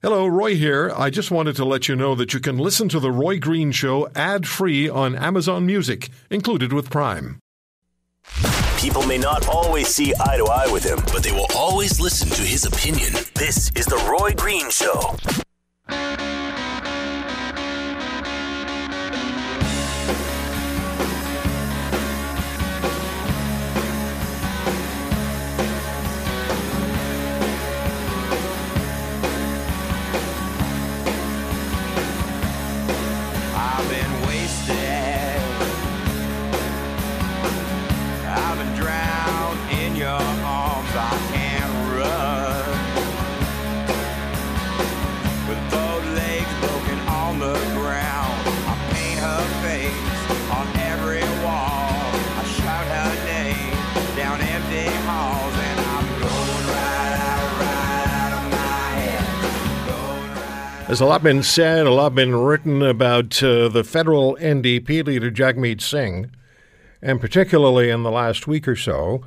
Hello, Roy here. I just wanted to let you know that you can listen to The Roy Green Show ad free on Amazon Music, included with Prime. People may not always see eye to eye with him, but they will always listen to his opinion. This is The Roy Green Show. There's a lot been said, a lot been written about uh, the federal NDP leader Jagmeet Singh, and particularly in the last week or so,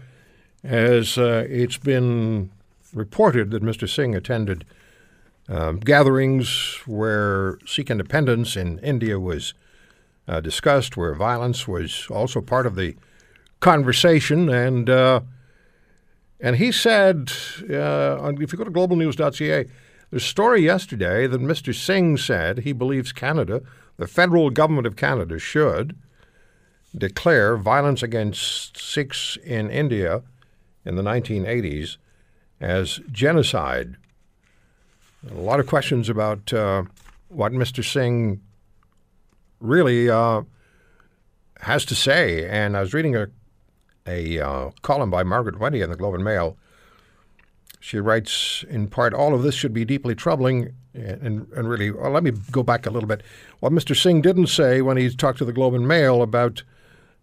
as uh, it's been reported that Mr. Singh attended um, gatherings where Sikh independence in India was uh, discussed, where violence was also part of the conversation, and uh, and he said, uh, if you go to globalnews.ca, there's a story yesterday that Mr. Singh said he believes Canada, the federal government of Canada, should declare violence against Sikhs in India in the 1980s as genocide. A lot of questions about uh, what Mr. Singh really uh, has to say. And I was reading a, a uh, column by Margaret Wente in the Globe and Mail. She writes, in part, all of this should be deeply troubling. And, and really, well, let me go back a little bit. What Mr. Singh didn't say when he talked to the Globe and Mail about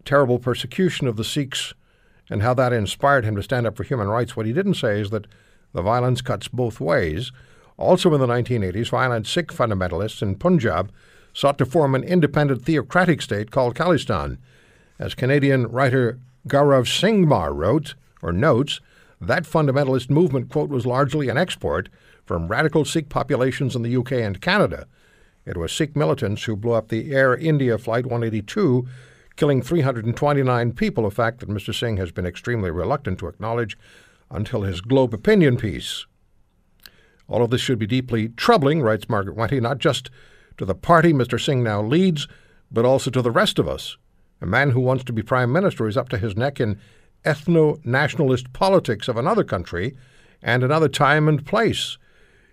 terrible persecution of the Sikhs and how that inspired him to stand up for human rights, what he didn't say is that the violence cuts both ways. Also in the 1980s, violent Sikh fundamentalists in Punjab sought to form an independent theocratic state called Khalistan. As Canadian writer Gaurav Singhmar wrote, or notes, that fundamentalist movement, quote, was largely an export from radical Sikh populations in the UK and Canada. It was Sikh militants who blew up the Air India Flight 182, killing 329 people, a fact that Mr. Singh has been extremely reluctant to acknowledge until his Globe opinion piece. All of this should be deeply troubling, writes Margaret Wente, not just to the party Mr. Singh now leads, but also to the rest of us. A man who wants to be prime minister is up to his neck in ethno nationalist politics of another country and another time and place.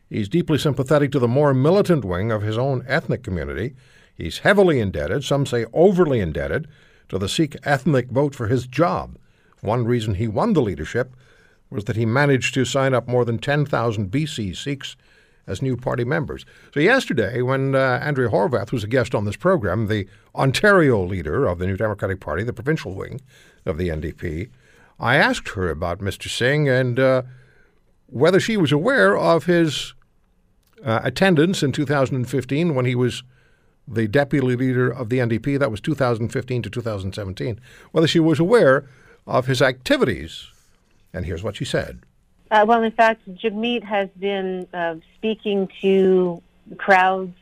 He's deeply sympathetic to the more militant wing of his own ethnic community. He's heavily indebted, some say overly indebted, to the Sikh ethnic vote for his job. One reason he won the leadership was that he managed to sign up more than 10,000 BC Sikhs as new party members. So, yesterday, when uh, Andrea Horwath was a guest on this program, the Ontario leader of the New Democratic Party, the provincial wing of the NDP, I asked her about Mr. Singh and uh, whether she was aware of his uh, attendance in 2015 when he was the deputy leader of the NDP. That was 2015 to 2017. Whether she was aware of his activities. And here's what she said. Uh, well, in fact, Jagmeet has been uh, speaking to crowds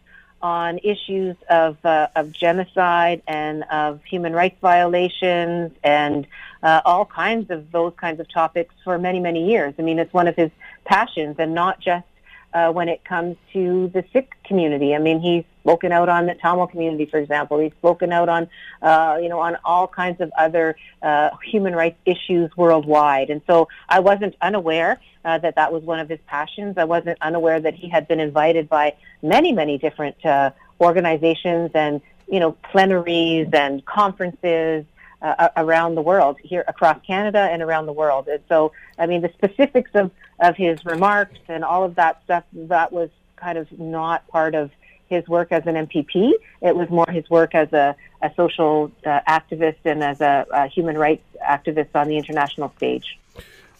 on issues of, uh, of genocide and of human rights violations and uh, all kinds of those kinds of topics for many, many years. I mean, it's one of his passions, and not just uh, when it comes to the Sikh community. I mean, he's spoken out on the Tamil community, for example. He's spoken out on, uh, you know, on all kinds of other uh, human rights issues worldwide. And so I wasn't unaware uh, that that was one of his passions. I wasn't unaware that he had been invited by many, many different uh, organizations and, you know, plenaries and conferences uh, around the world, here across Canada and around the world. And so, I mean, the specifics of, of his remarks and all of that stuff, that was kind of not part of his work as an MPP. It was more his work as a, a social uh, activist and as a, a human rights activist on the international stage.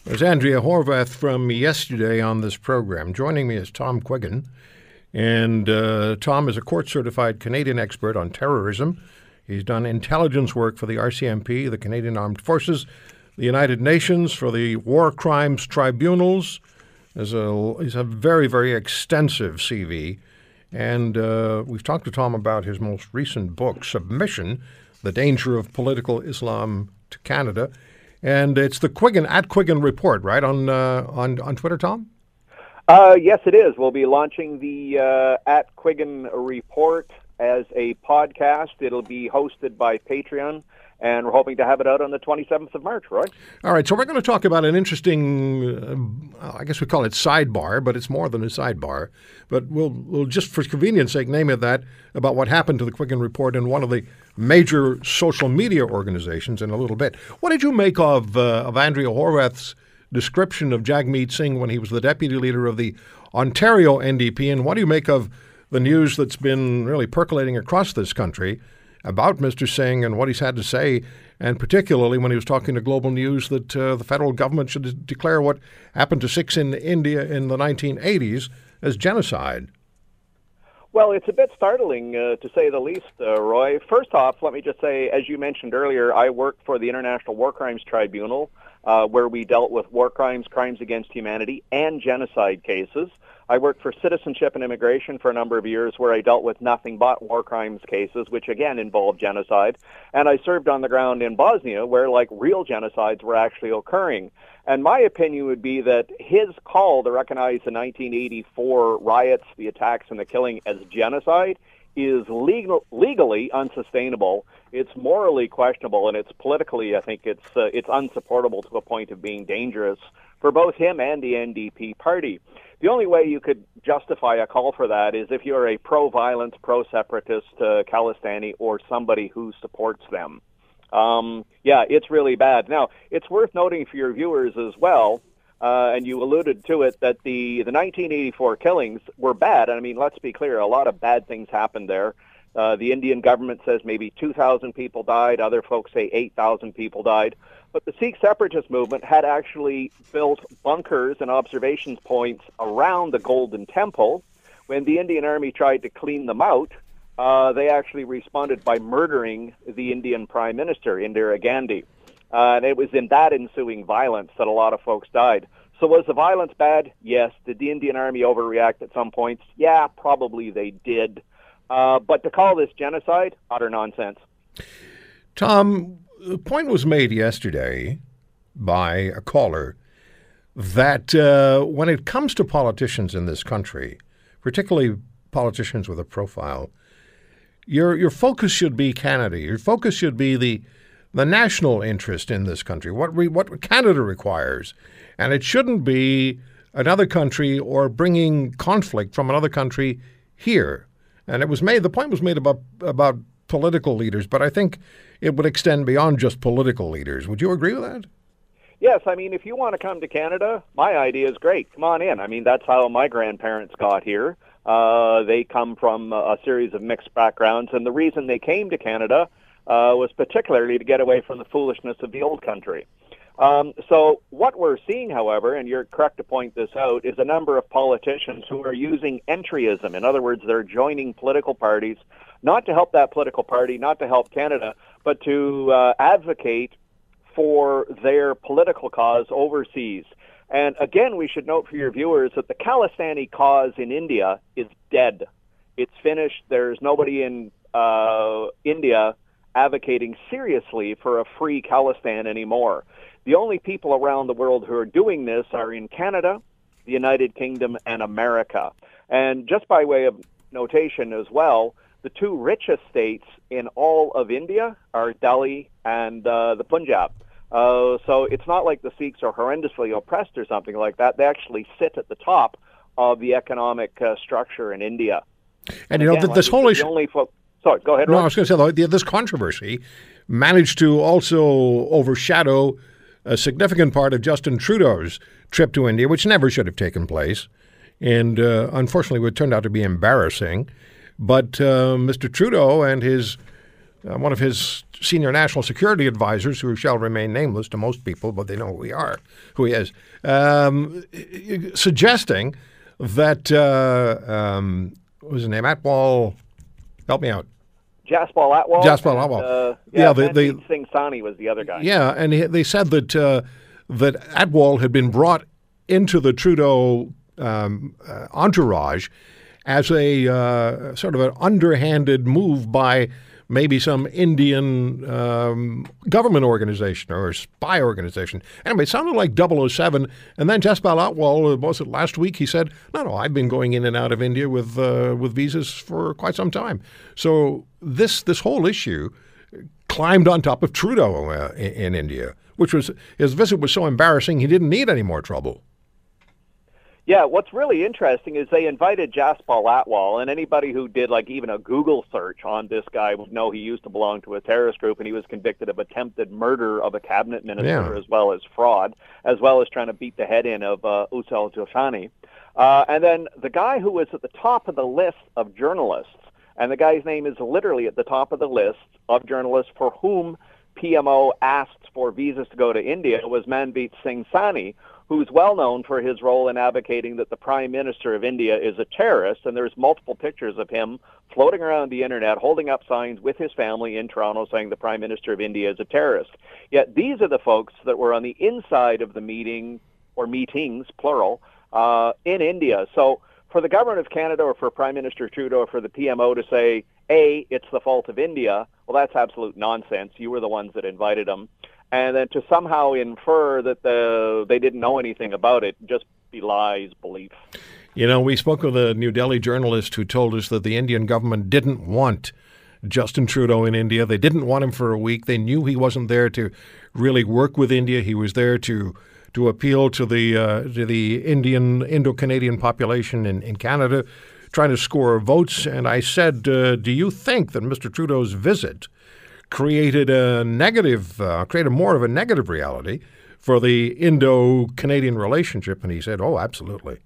There's Andrea Horwath from yesterday on this program. Joining me is Tom Quiggin. And uh, Tom is a court certified Canadian expert on terrorism. He's done intelligence work for the RCMP, the Canadian Armed Forces, the United Nations, for the War Crimes Tribunals, Has a he's a very very extensive CV, and uh, we've talked to Tom about his most recent book, Submission: The Danger of Political Islam to Canada, and it's the Quiggin at Quiggin report, right on uh, on on Twitter, Tom. Uh, yes, it is. We'll be launching the uh, at Quiggin report as a podcast. It'll be hosted by Patreon and we're hoping to have it out on the 27th of March, Roy. All right, so we're going to talk about an interesting, uh, I guess we call it sidebar, but it's more than a sidebar. But we'll, we'll just for convenience sake name it that about what happened to the Quiggin Report in one of the major social media organizations in a little bit. What did you make of, uh, of Andrea Horwath's description of Jagmeet Singh when he was the deputy leader of the Ontario NDP, and what do you make of the news that's been really percolating across this country about Mr. Singh and what he's had to say, and particularly when he was talking to Global News that uh, the federal government should declare what happened to Sikhs in India in the 1980s as genocide. Well, it's a bit startling, uh, to say the least, uh, Roy. First off, let me just say, as you mentioned earlier, I work for the International War Crimes Tribunal, uh, where we dealt with war crimes, crimes against humanity, and genocide cases. I worked for Citizenship and Immigration for a number of years where I dealt with nothing but war crimes cases, which again involved genocide. And I served on the ground in Bosnia where like real genocides were actually occurring. And my opinion would be that his call to recognize the 1984 riots, the attacks, and the killing as genocide is legal, legally unsustainable. It's morally questionable, and it's politically, I think, it's uh, it's unsupportable to a point of being dangerous for both him and the NDP party. The only way you could justify a call for that is if you're a pro-violence, pro-separatist uh, Khalistani or somebody who supports them. Um, yeah, it's really bad. Now, it's worth noting for your viewers as well, uh, and you alluded to it, that the, the 1984 killings were bad. I mean, let's be clear, a lot of bad things happened there. Uh, the Indian government says maybe 2,000 people died. Other folks say 8,000 people died. But the Sikh separatist movement had actually built bunkers and observation points around the Golden Temple. When the Indian Army tried to clean them out, uh, they actually responded by murdering the Indian Prime Minister, Indira Gandhi. Uh, and it was in that ensuing violence that a lot of folks died. So was the violence bad? Yes. Did the Indian Army overreact at some points? Yeah, probably they did. Uh, but to call this genocide, utter nonsense. Tom, the point was made yesterday by a caller that uh, when it comes to politicians in this country, particularly politicians with a profile, your your focus should be Canada. Your focus should be the the national interest in this country. What what Canada requires, and it shouldn't be another country or bringing conflict from another country here. And it was made. The point was made about about political leaders, but I think it would extend beyond just political leaders. Would you agree with that? Yes, I mean, if you want to come to Canada, my idea is great. Come on in. I mean, that's how my grandparents got here. Uh, they come from a series of mixed backgrounds, and the reason they came to Canada uh, was particularly to get away from the foolishness of the old country. Um, so what we're seeing, however, and you're correct to point this out, is a number of politicians who are using entryism. In other words, they're joining political parties, not to help that political party, not to help Canada, but to uh, advocate for their political cause overseas. And again, we should note for your viewers that the Khalistani cause in India is dead. It's finished. There's nobody in uh, India advocating seriously for a free Khalistan anymore. The only people around the world who are doing this are in Canada, the United Kingdom, and America. And just by way of notation as well, the two richest states in all of India are Delhi and uh, the Punjab. Uh, so it's not like the Sikhs are horrendously oppressed or something like that. They actually sit at the top of the economic uh, structure in India. And, you know, Again, this like whole issue. Only fo- Sorry, go ahead. No, I was going to say this controversy managed to also overshadow a significant part of Justin Trudeau's trip to India, which never should have taken place, and uh, unfortunately, it turned out to be embarrassing. But uh, Mr. Trudeau and his uh, one of his senior national security advisors, who shall remain nameless to most people, but they know who we are, who he is, um, suggesting that uh, um, what was his name? Atwal. Help me out. Jaspal Atwal. Jaspal Atwal. Uh, yeah, yeah the, the, Singh Sani was the other guy. Yeah, and he, they said that uh, that Atwal had been brought into the Trudeau um, uh, entourage as a uh, sort of an underhanded move by maybe some Indian um, government organization or spy organization. Anyway, it sounded like 007. And then Jaspal Atwal, was it last week, he said, no, no, I've been going in and out of India with, uh, with visas for quite some time. So this, this whole issue climbed on top of Trudeau uh, in, in India, which was his visit was so embarrassing he didn't need any more trouble. Yeah, what's really interesting is they invited Jaspal Atwal, and anybody who did like even a Google search on this guy would know he used to belong to a terrorist group, and he was convicted of attempted murder of a cabinet minister Yeah. as well as fraud, as well as trying to beat the head in of uh, Ujjal Dosanjh. Uh, and then the guy who was at the top of the list of journalists, and the guy's name is literally at the top of the list of journalists for whom PMO asked for visas to go to India was Mandeep Singh Sani, who's well known for his role in advocating that the Prime Minister of India is a terrorist. And there's multiple pictures of him floating around the internet, holding up signs with his family in Toronto saying the Prime Minister of India is a terrorist. Yet these are the folks that were on the inside of the meeting, or meetings, plural, uh, in India. So for the government of Canada or for Prime Minister Trudeau or for the PMO to say, A, it's the fault of India, well, that's absolute nonsense. You were the ones that invited them. And then to somehow infer that the, they didn't know anything about it just belies belief. You know, we spoke with a New Delhi journalist who told us that the Indian government didn't want Justin Trudeau in India. They didn't want him for a week. They knew he wasn't there to really work with India. He was there to to appeal to the uh, to the Indian Indo-Canadian population in, in Canada, trying to score votes. And I said, uh, "Do you think that Mr. Trudeau's visit created a negative, uh, created more of a negative reality for the Indo-Canadian relationship?" And he said, "Oh, absolutely."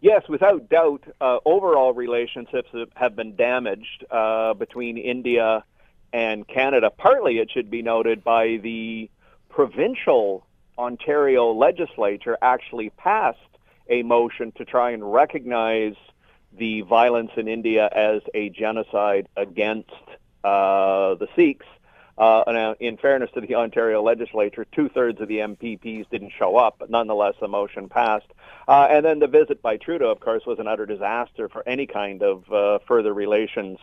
Yes, without doubt, uh, overall relationships have- been damaged uh, between India and Canada. Partly, it should be noted, by the provincial Ontario legislature actually passed a motion to try and recognize the violence in India as a genocide against uh, the Sikhs. Uh, uh, in fairness to the Ontario legislature, two-thirds of the MPPs didn't show up, but nonetheless the motion passed. Uh, and then the visit by Trudeau, of course, was an utter disaster for any kind of uh, further relations.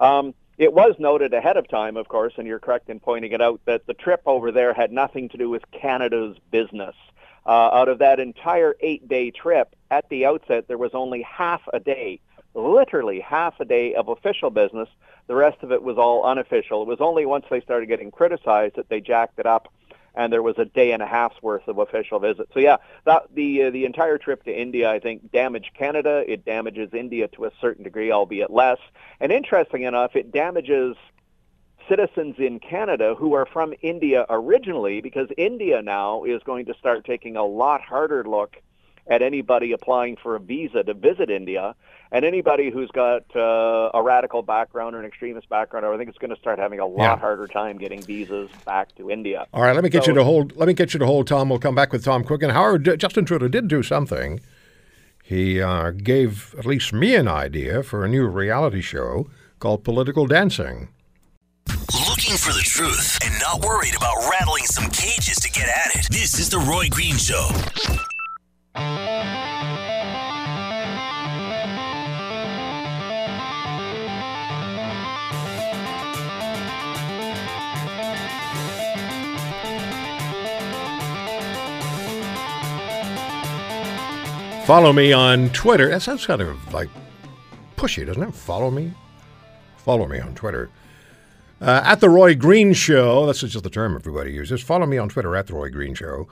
Um, it was noted ahead of time, of course, and you're correct in pointing it out, that the trip over there had nothing to do with Canada's business. Uh, out of that entire eight-day trip, at the outset, there was only half a day, literally half a day of official business. The rest of it was all unofficial. It was only once they started getting criticized that they jacked it up, and there was a day and a half's worth of official visits. So yeah, that the uh, the entire trip to India, I think, damaged Canada. It damages India to a certain degree, albeit less. And interesting enough, it damages citizens in Canada who are from India originally, because India now is going to start taking a lot harder look at anybody applying for a visa to visit India. And anybody who's got uh, a radical background or an extremist background, I think it's going to start having a lot Yeah. harder time getting visas back to India. All right, let me get So- you to hold. Let me get you to hold, Tom. We'll come back with Tom Quiggin. And Howard, Justin Trudeau did do something. He uh, gave at least me an idea for a new reality show called Political Dancing. Looking for the truth and not worried about rattling some cages to get at it. This is The Roy Green Show. Follow me on Twitter. That sounds kind of like pushy, doesn't it? Follow me. Follow me on Twitter. Uh, at the Roy Green Show. That's just the term everybody uses. Follow me on Twitter at the Roy Green Show.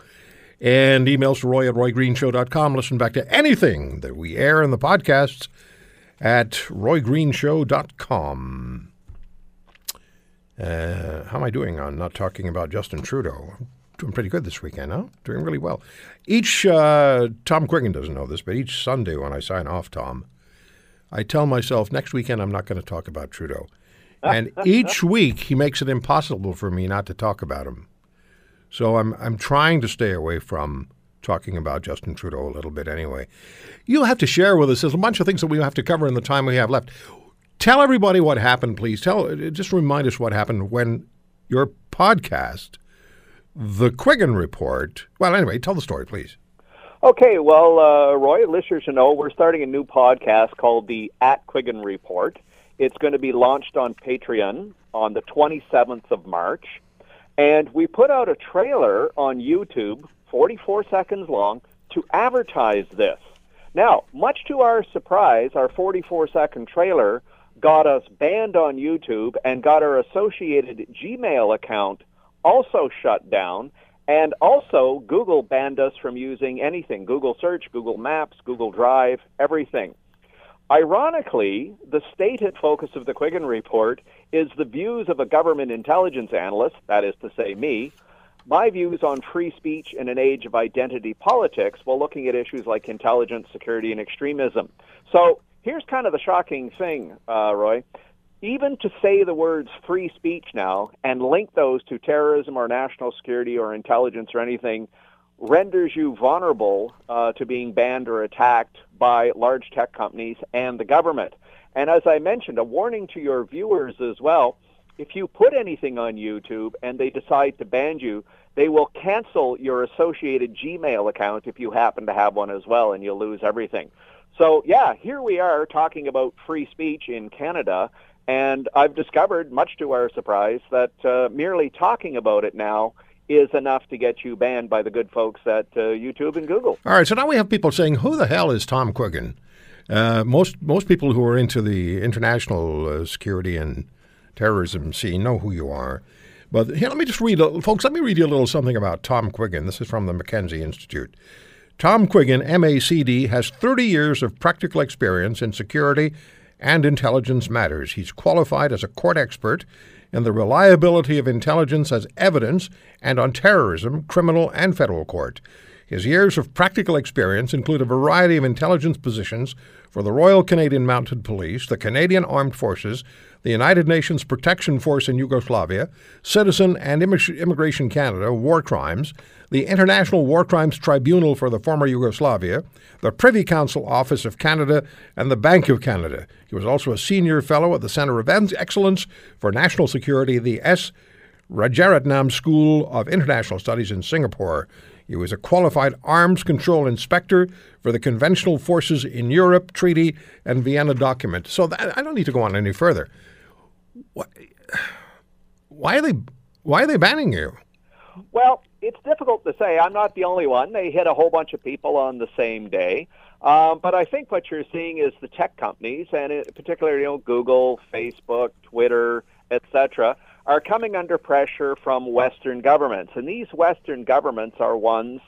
And emails to roy at roygreenshow.com. Listen back to anything that we air in the podcasts at roygreenshow.com. Uh, how am I doing on not talking about Justin Trudeau? Doing pretty good this weekend, huh? Doing really well. Each, uh, Tom Quiggin doesn't know this, but each Sunday when I sign off, Tom, I tell myself next weekend I'm not going to talk about Trudeau. And each week he makes it impossible for me not to talk about him. So I'm I'm trying to stay away from talking about Justin Trudeau a little bit anyway. You'll have to share with us. There's a bunch of things that we have to cover in the time we have left. Tell everybody what happened, please. Tell just remind us what happened when your podcast, The Quiggin Report. Well, anyway, tell the story, please. Okay, well, uh, Roy, listeners should know we're starting a new podcast called the At Quiggin Report. It's going to be launched on Patreon on the 27th of March. And we put out a trailer on YouTube, 44 seconds long, to advertise this. Now, much to our surprise, our 44 second trailer got us banned on YouTube and got our associated Gmail account also shut down. And also, Google banned us from using anything Google Search, Google Maps, Google Drive, everything. Ironically, the stated focus of the Quiggin Report is the views of a government intelligence analyst, that is to say, me, my views on free speech in an age of identity politics while looking at issues like intelligence, security, and extremism. So here's kind of the shocking thing, uh, Roy even to say the words free speech now and link those to terrorism or national security or intelligence or anything renders you vulnerable uh, to being banned or attacked by large tech companies and the government. And as I mentioned, a warning to your viewers as well if you put anything on YouTube and they decide to ban you, they will cancel your associated Gmail account if you happen to have one as well, and you'll lose everything. So, yeah, here we are talking about free speech in Canada, and I've discovered, much to our surprise, that uh, merely talking about it now is enough to get you banned by the good folks at uh, YouTube and Google. All right, so now we have people saying, "Who the hell is Tom Quiggin?" Uh, most most people who are into the international uh, security and terrorism scene know who you are. But here, let me just read, folks. Let me read you a little something about Tom Quiggin. This is from the Mackenzie Institute. Tom Quiggin, MACD, has 30 years of practical experience in security and intelligence matters. He's qualified as a court expert in the reliability of intelligence as evidence and on terrorism, criminal, and federal court. His years of practical experience include a variety of intelligence positions for the Royal Canadian Mounted Police, the Canadian Armed Forces, the United Nations Protection Force in Yugoslavia, Citizen and Immigration Canada, War Crimes, the International War Crimes Tribunal for the former Yugoslavia, the Privy Council Office of Canada, and the Bank of Canada. He was also a senior fellow at the Center of Excellence for National Security, the S. Rajaratnam School of International Studies in Singapore. He was a qualified arms control inspector for the conventional forces in Europe, Treaty, and Vienna document. So that, I don't need to go on any further. Why, why are they why are they banning you? Well, it's difficult to say. I'm not the only one. They hit a whole bunch of people on the same day. Um, but I think what you're seeing is the tech companies, and particularly you know Google, Facebook, Twitter, etc., are coming under pressure from Western governments, and these Western governments are ones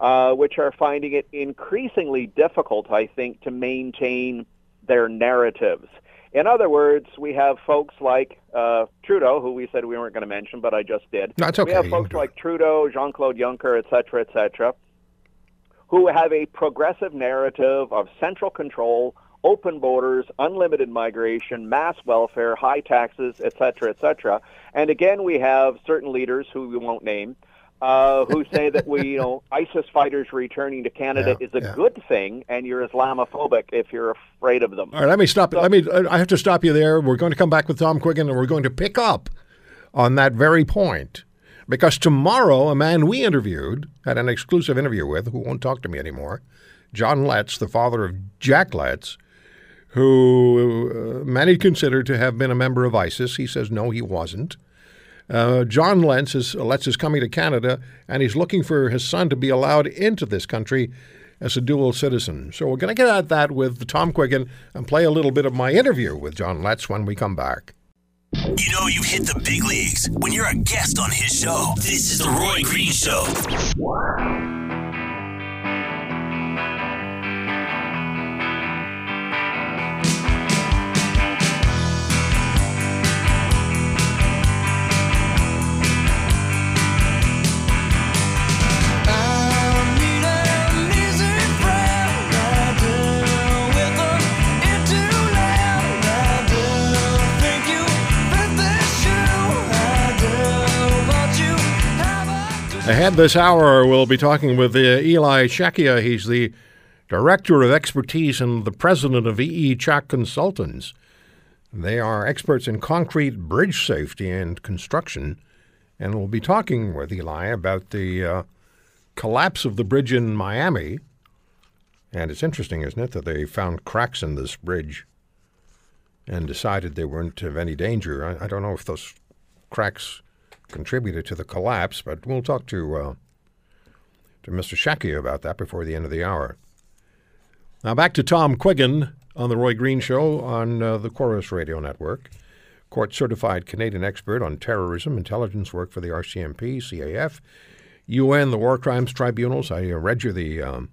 uh, which are finding it increasingly difficult, I think, to maintain their narratives. In other words, we have folks like uh, Trudeau, who we said we weren't going to mention, but I just did. That's okay. We have folks like Trudeau, Jean-Claude Juncker, et cetera, et cetera, who have a progressive narrative of central control, open borders, unlimited migration, mass welfare, high taxes, et cetera, et cetera. And again, we have certain leaders who we won't name uh, who say that we, you know, ISIS fighters returning to Canada yeah, is a yeah. good thing, and you're Islamophobic if you're afraid of them. All right, let me stop. So, let me. I have to stop you there. We're going to come back with Tom Quiggin, and we're going to pick up on that very point. Because tomorrow, a man we interviewed, had an exclusive interview with, who won't talk to me anymore, John Letts, the father of Jack Letts, who uh, many consider to have been a member of ISIS. He says no, he wasn't. Uh, John Letts is, Letts is coming to Canada, and he's looking for his son to be allowed into this country as a dual citizen. So we're going to get at that with Tom Quiggin and play a little bit of my interview with John Letts when we come back. You know you've hit the big leagues when you're a guest on his show. This is the Roy Green Show. Ahead this hour, we'll be talking with uh, Eli Shekia. He's the Director of Expertise and the President of EE Czech Consultants. They are experts in concrete bridge safety and construction. And we'll be talking with Eli about the uh, collapse of the bridge in Miami And it's interesting, isn't it, that they found cracks in this bridge and decided they weren't of any danger. I, I don't know if those cracks contributed to the collapse, but we'll talk to uh, to Mr. Shackey about that before the end of the hour. Now back to Tom Quiggin on the Roy Green Show on uh, the Corus Radio Network. Court certified Canadian expert on terrorism, intelligence work for the RCMP, CAF, UN, the War Crimes Tribunals. I uh, read you the um,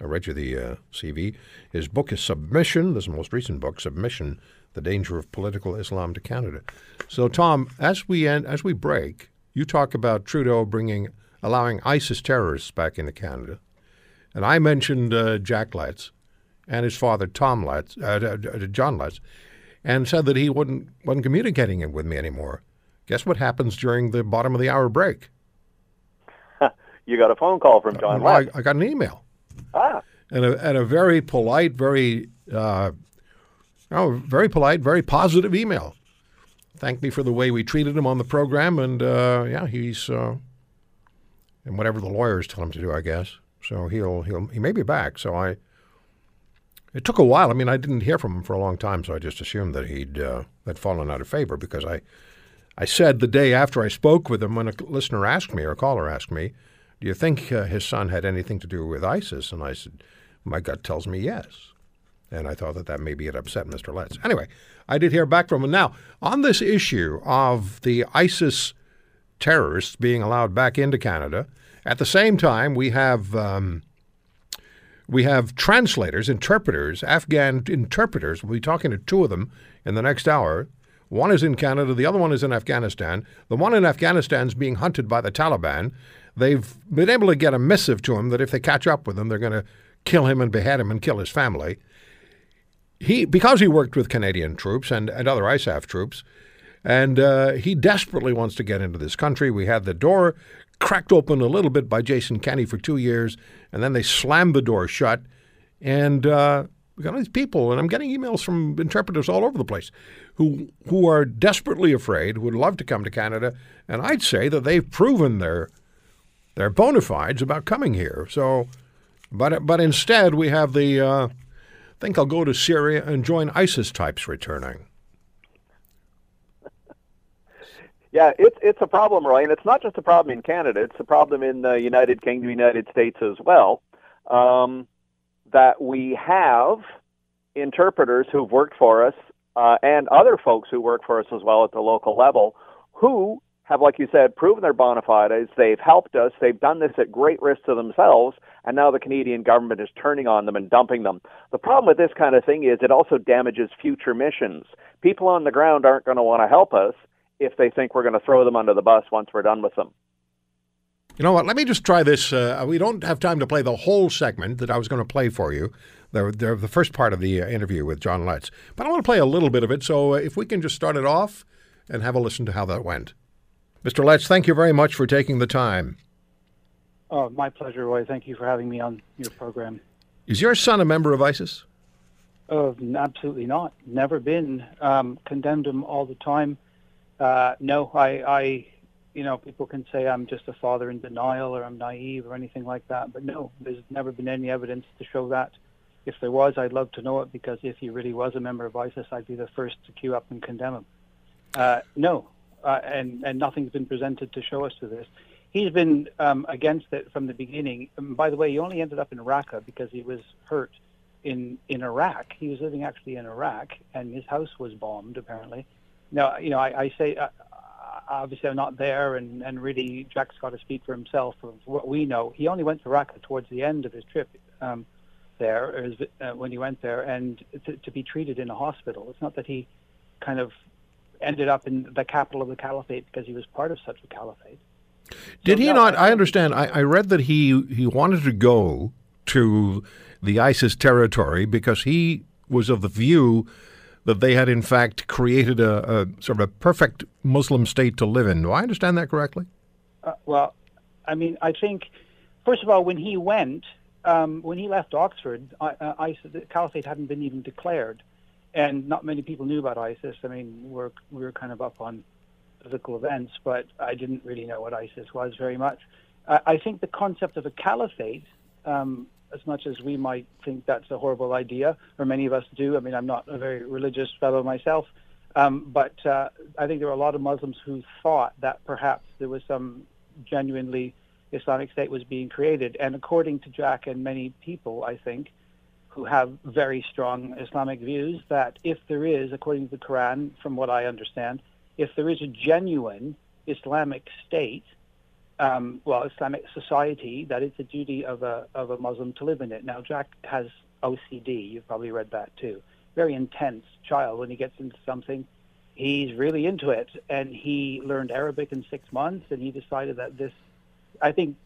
I read you the uh, CV. His book is Submission. This is the most recent book, Submission: The Danger of Political Islam to Canada. So, Tom, as we end, as we break, you talk about Trudeau bringing allowing ISIS terrorists back into Canada, and I mentioned uh, Jack Letts and his father Tom Letts, uh, John Letts, and said that he wouldn't wasn't communicating with me anymore. Guess what happens during the bottom of the hour break? you got a phone call from John I, Letts. I got an email. Ah, and a, and a very polite, very uh, oh, very polite, very positive email. Thanked me for the way we treated him on the program, and uh, yeah, he's uh, and whatever the lawyers tell him to do, I guess. So he'll he'll he may be back. So I. It took a while. I mean, I didn't hear from him for a long time, so I just assumed that he'd uh, had fallen out of favor because I, I said the day after I spoke with him when a listener asked me or a caller asked me, "Do you think uh, his son had anything to do with ISIS?" And I said, "My gut tells me yes." And I thought that that maybe had upset Mr. Letts. Anyway, I did hear back from him. Now, on this issue of the ISIS terrorists being allowed back into Canada, at the same time, we have um, we have translators, interpreters, Afghan interpreters. We'll be talking to two of them in the next hour. One is in Canada, the other one is in Afghanistan. The one in Afghanistan is being hunted by the Taliban. They've been able to get a missive to him that if they catch up with him, they're going to kill him and behead him and kill his family. He, because he worked with Canadian troops and, and other ISAF troops, and uh, he desperately wants to get into this country. We had the door cracked open a little bit by Jason Kenney for two years, and then they slammed the door shut. And uh, we got all these people, and I'm getting emails from interpreters all over the place who who are desperately afraid, who would love to come to Canada, and I'd say that they've proven their their bona fides about coming here. So, but but instead we have the. Uh, think I'll go to Syria and join ISIS types returning. Yeah, it's it's a problem, Roy, and it's not just a problem in Canada. It's a problem in the United Kingdom, United States as well. Um, that we have interpreters who've worked for us uh, and other folks who work for us as well at the local level who have, like you said, proven their bona fides. They've helped us. They've done this at great risk to themselves, and now the Canadian government is turning on them and dumping them. The problem with this kind of thing is it also damages future missions. People on the ground aren't going to want to help us if they think we're going to throw them under the bus once we're done with them. You know what? Let me just try this. Uh, we don't have time to play the whole segment that I was going to play for you, the, the, the first part of the uh, interview with John Letts. But I want to play a little bit of it. So if we can just start it off and have a listen to how that went. Mr. Letts, thank you very much for taking the time. Oh, my pleasure, Roy. Thank you for having me on your program. Is your son a member of ISIS? Oh, absolutely not. Never been. Um, condemned him all the time. Uh, no, I, I, you know, people can say I'm just a father in denial or I'm naive or anything like that. But no, there's never been any evidence to show that. If there was, I'd love to know it because if he really was a member of ISIS, I'd be the first to queue up and condemn him. Uh, no, uh, and and nothing's been presented to show us to this. He's been um, against it from the beginning. And by the way, he only ended up in Raqqa because he was hurt in in Iraq. He was living actually in Iraq, and his house was bombed apparently. Now, you know, I, I say uh, obviously I'm not there, and and really Jack's got to speak for himself of what we know. He only went to Raqqa towards the end of his trip. Um, there his, uh, when he went there, and to, to be treated in a hospital. It's not that he kind of ended up in the capital of the caliphate because he was part of such a caliphate. Did So, he no, not? I- understand. I, I read that he he wanted to go to the ISIS territory because he was of the view that they had in fact created a, a sort of a perfect Muslim state to live in. Do I understand that correctly? Uh, well, I mean, I think first of all, when he went, um, when he left Oxford, I, uh, ISIS, the caliphate hadn't been even declared, and not many people knew about ISIS. I mean, we're we were kind of up on political events, but I didn't really know what ISIS was very much. I, I think the concept of a caliphate um, as much as we might think that's a horrible idea, or many of us do. I mean, I'm not a very religious fellow myself, um, but uh, I think there were a lot of Muslims who thought that perhaps there was some genuinely Islamic State was being created. And according to Jack and many people, I think, who have very strong Islamic views, that if there is, according to the Quran, from what I understand, if there is a genuine Islamic state, um, well, Islamic society, that it's a duty of a of a Muslim to live in it. Now, Jack has OCD. You've probably read that too. Very intense child. When he gets into something, he's really into it. And he learned Arabic in six months, and he decided that this. I think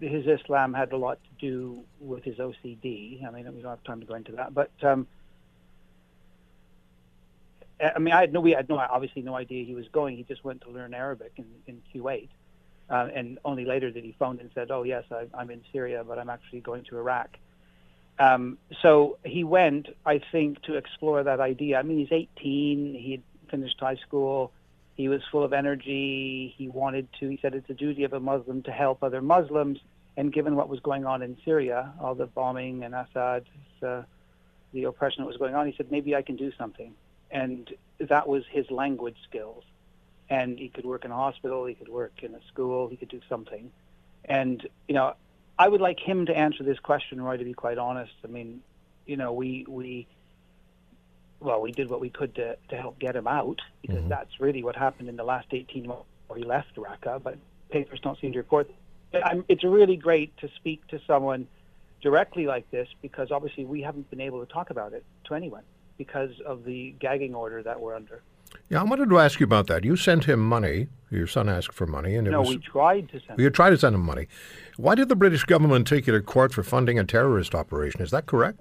his Islam had a lot to do with his OCD. I mean, we don't have time to go into that, but. Um, I mean, I had no, we had no, obviously no idea he was going. He just went to learn Arabic in, in Kuwait. Uh, and only later did he phone and said, "Oh yes, I, I'm in Syria, but I'm actually going to Iraq." Um, so he went, I think, to explore that idea. I mean, he's 18. He had finished high school. He was full of energy. He wanted to. He said it's a duty of a Muslim to help other Muslims. And given what was going on in Syria, all the bombing and Assad, uh, the oppression that was going on, he said maybe I can do something. And that was his language skills and he could work in a hospital, he could work in a school, he could do something. And you know, I would like him to answer this question, Roy. To be quite honest, I mean, you know, we we well, we did what we could to to help get him out because mm-hmm. that's really what happened in the last 18 months where he left Raqqa. But papers don't seem to report. I'm, it's really great to speak to someone directly like this because obviously we haven't been able to talk about it to anyone because of the gagging order that we're under. Yeah, I wanted to ask you about that. You sent him money. Your son asked for money, and it no, was, we tried to send. We tried to send him money. Why did the British government take you to court for funding a terrorist operation? Is that correct?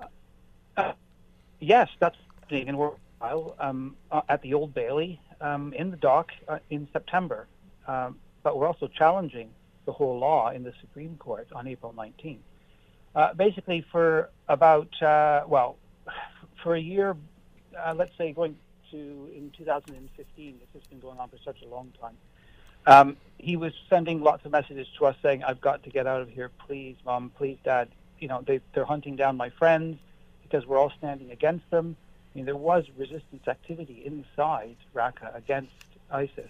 Uh, yes, that's taken a while um, uh, at the Old Bailey um, in the dock uh, in September. Um, but we're also challenging the whole law in the Supreme Court on April 19th. Uh, basically, for about uh, well, for a year, uh, let's say going to in 2015. This has been going on for such a long time. Um, he was sending lots of messages to us saying, "I've got to get out of here, please, mom, please, dad. You know, they, they're hunting down my friends because we're all standing against them." I mean, there was resistance activity inside Raqqa against ISIS.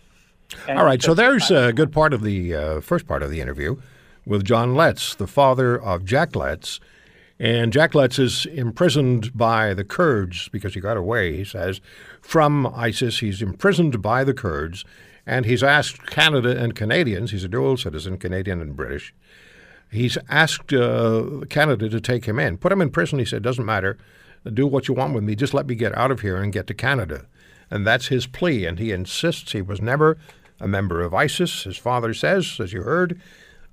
And all right, so there's a good part of the uh, first part of the interview with John Letts, the father of Jack Letts. And Jack Letts is imprisoned by the Kurds because he got away, he says, from ISIS. He's imprisoned by the Kurds, and he's asked Canada and Canadians, he's a dual citizen, Canadian and British, he's asked uh, Canada to take him in. Put him in prison, he said, doesn't matter. Do what you want with me. Just let me get out of here and get to Canada. And that's his plea, and he insists he was never a member of ISIS. His father says, as you heard,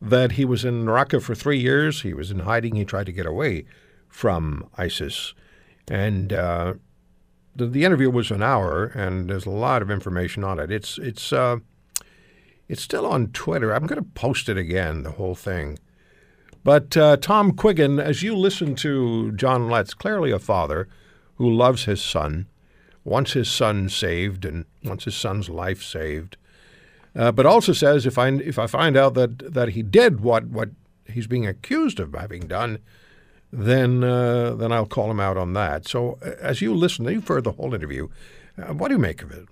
that he was in Raqqa for three years. He was in hiding. He tried to get away from ISIS. And uh, the, the interview was an hour, and there's a lot of information on it. It's, it's, uh, it's still on Twitter. I'm going to post it again, the whole thing. But uh, Tom Quiggin, as you listen to John Letts, clearly a father who loves his son, wants his son saved, and wants his son's life saved. Uh, but also says if I if I find out that that he did what what he's being accused of having done, then uh, then I'll call him out on that. So uh, as you listen, you've heard the whole interview. Uh, what do you make of it?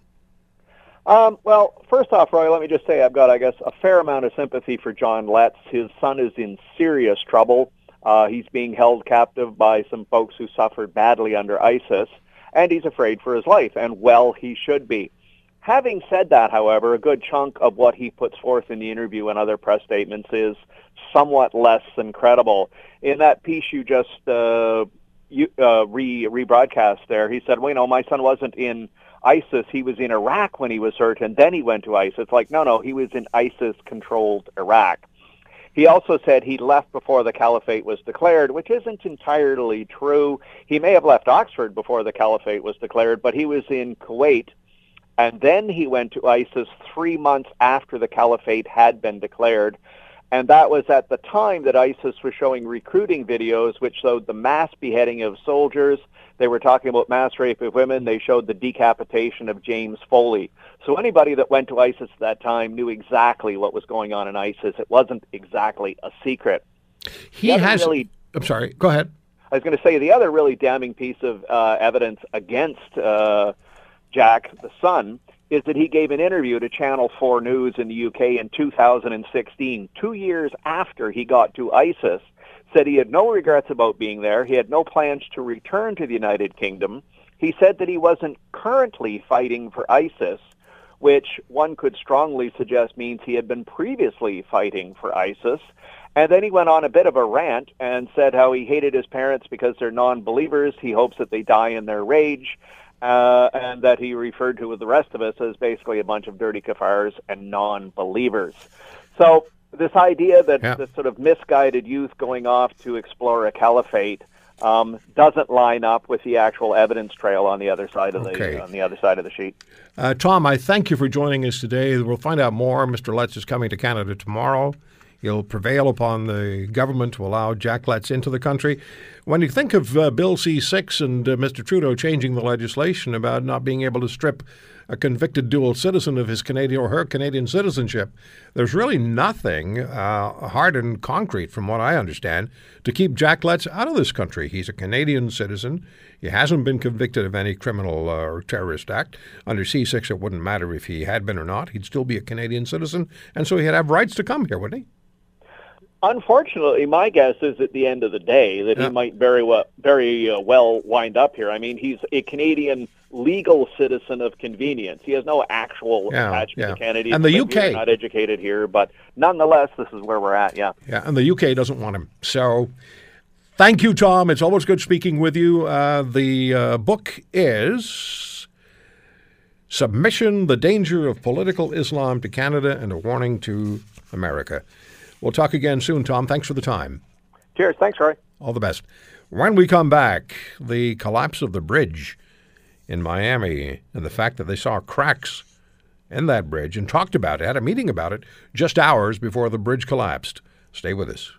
Um, well, first off, Roy, let me just say I've got, I guess, a fair amount of sympathy for John Letts. His son is in serious trouble. Uh, he's being held captive by some folks who suffered badly under ISIS, and he's afraid for his life, and well, he should be. Having said that, however, a good chunk of what he puts forth in the interview and other press statements is somewhat less than credible. In that piece you just uh, you, uh, re rebroadcast there, he said, "Well, you know, my son wasn't in ISIS; he was in Iraq when he was hurt, and then he went to ISIS." Like, no, no, he was in ISIS-controlled Iraq. He also said he left before the caliphate was declared, which isn't entirely true. He may have left Oxford before the caliphate was declared, but he was in Kuwait and then he went to ISIS three months after the caliphate had been declared. And that was at the time that ISIS was showing recruiting videos which showed the mass beheading of soldiers. They were talking about mass rape of women. They showed the decapitation of James Foley. So anybody that went to ISIS at that time knew exactly what was going on in ISIS. It wasn't exactly a secret. He, has really I'm sorry. Go ahead. I was going to say the other really damning piece of uh, evidence against uh, Jack, the son, is that he gave an interview to Channel 4 News in the UK in 2016, two years after he got to ISIS, said he had no regrets about being there. He had no plans to return to the United Kingdom. He said that he wasn't currently fighting for ISIS, which one could strongly suggest means he had been previously fighting for ISIS. And then he went on a bit of a rant and said how he hated his parents because they're non-believers. He hopes that they die in their rage. Uh, and that he referred to with the rest of us as basically a bunch of dirty kafirs and non-believers. So this idea that Yeah. this sort of misguided youth going off to explore a caliphate um, doesn't line up with the actual evidence trail on the other side of Okay. the on the other side of the sheet. Uh, Tom, I thank you for joining us today. We'll find out more. Mr. Letts is coming to Canada tomorrow. He'll prevail upon the government to allow Jack Letts into the country. When you think of uh, Bill C 6 and uh, Mr. Trudeau changing the legislation about not being able to strip a convicted dual citizen of his Canadian or her Canadian citizenship, there's really nothing uh, hard and concrete, from what I understand, to keep Jack Letts out of this country. He's a Canadian citizen. He hasn't been convicted of any criminal uh, or terrorist act. Under C6, it wouldn't matter if he had been or not. He'd still be a Canadian citizen, and so he'd have rights to come here, wouldn't he? Unfortunately, my guess is at the end of the day that Yeah. he might very well, very uh, well wind up here. I mean, he's a Canadian legal citizen of convenience. He has no actual Yeah, attachment yeah. to Canada. And the UK. not educated here, but nonetheless, this is where we're at. Yeah. Yeah, and the UK doesn't want him. So thank you, Tom. It's always good speaking with you. Uh, the uh, book is Submission The Danger of Political Islam to Canada and a Warning to America. We'll talk again soon, Tom. Thanks for the time. Cheers. Thanks, Roy. All the best. When we come back, the collapse of the bridge in Miami and the fact that they saw cracks in that bridge and talked about it, had a meeting about it just hours before the bridge collapsed. Stay with us.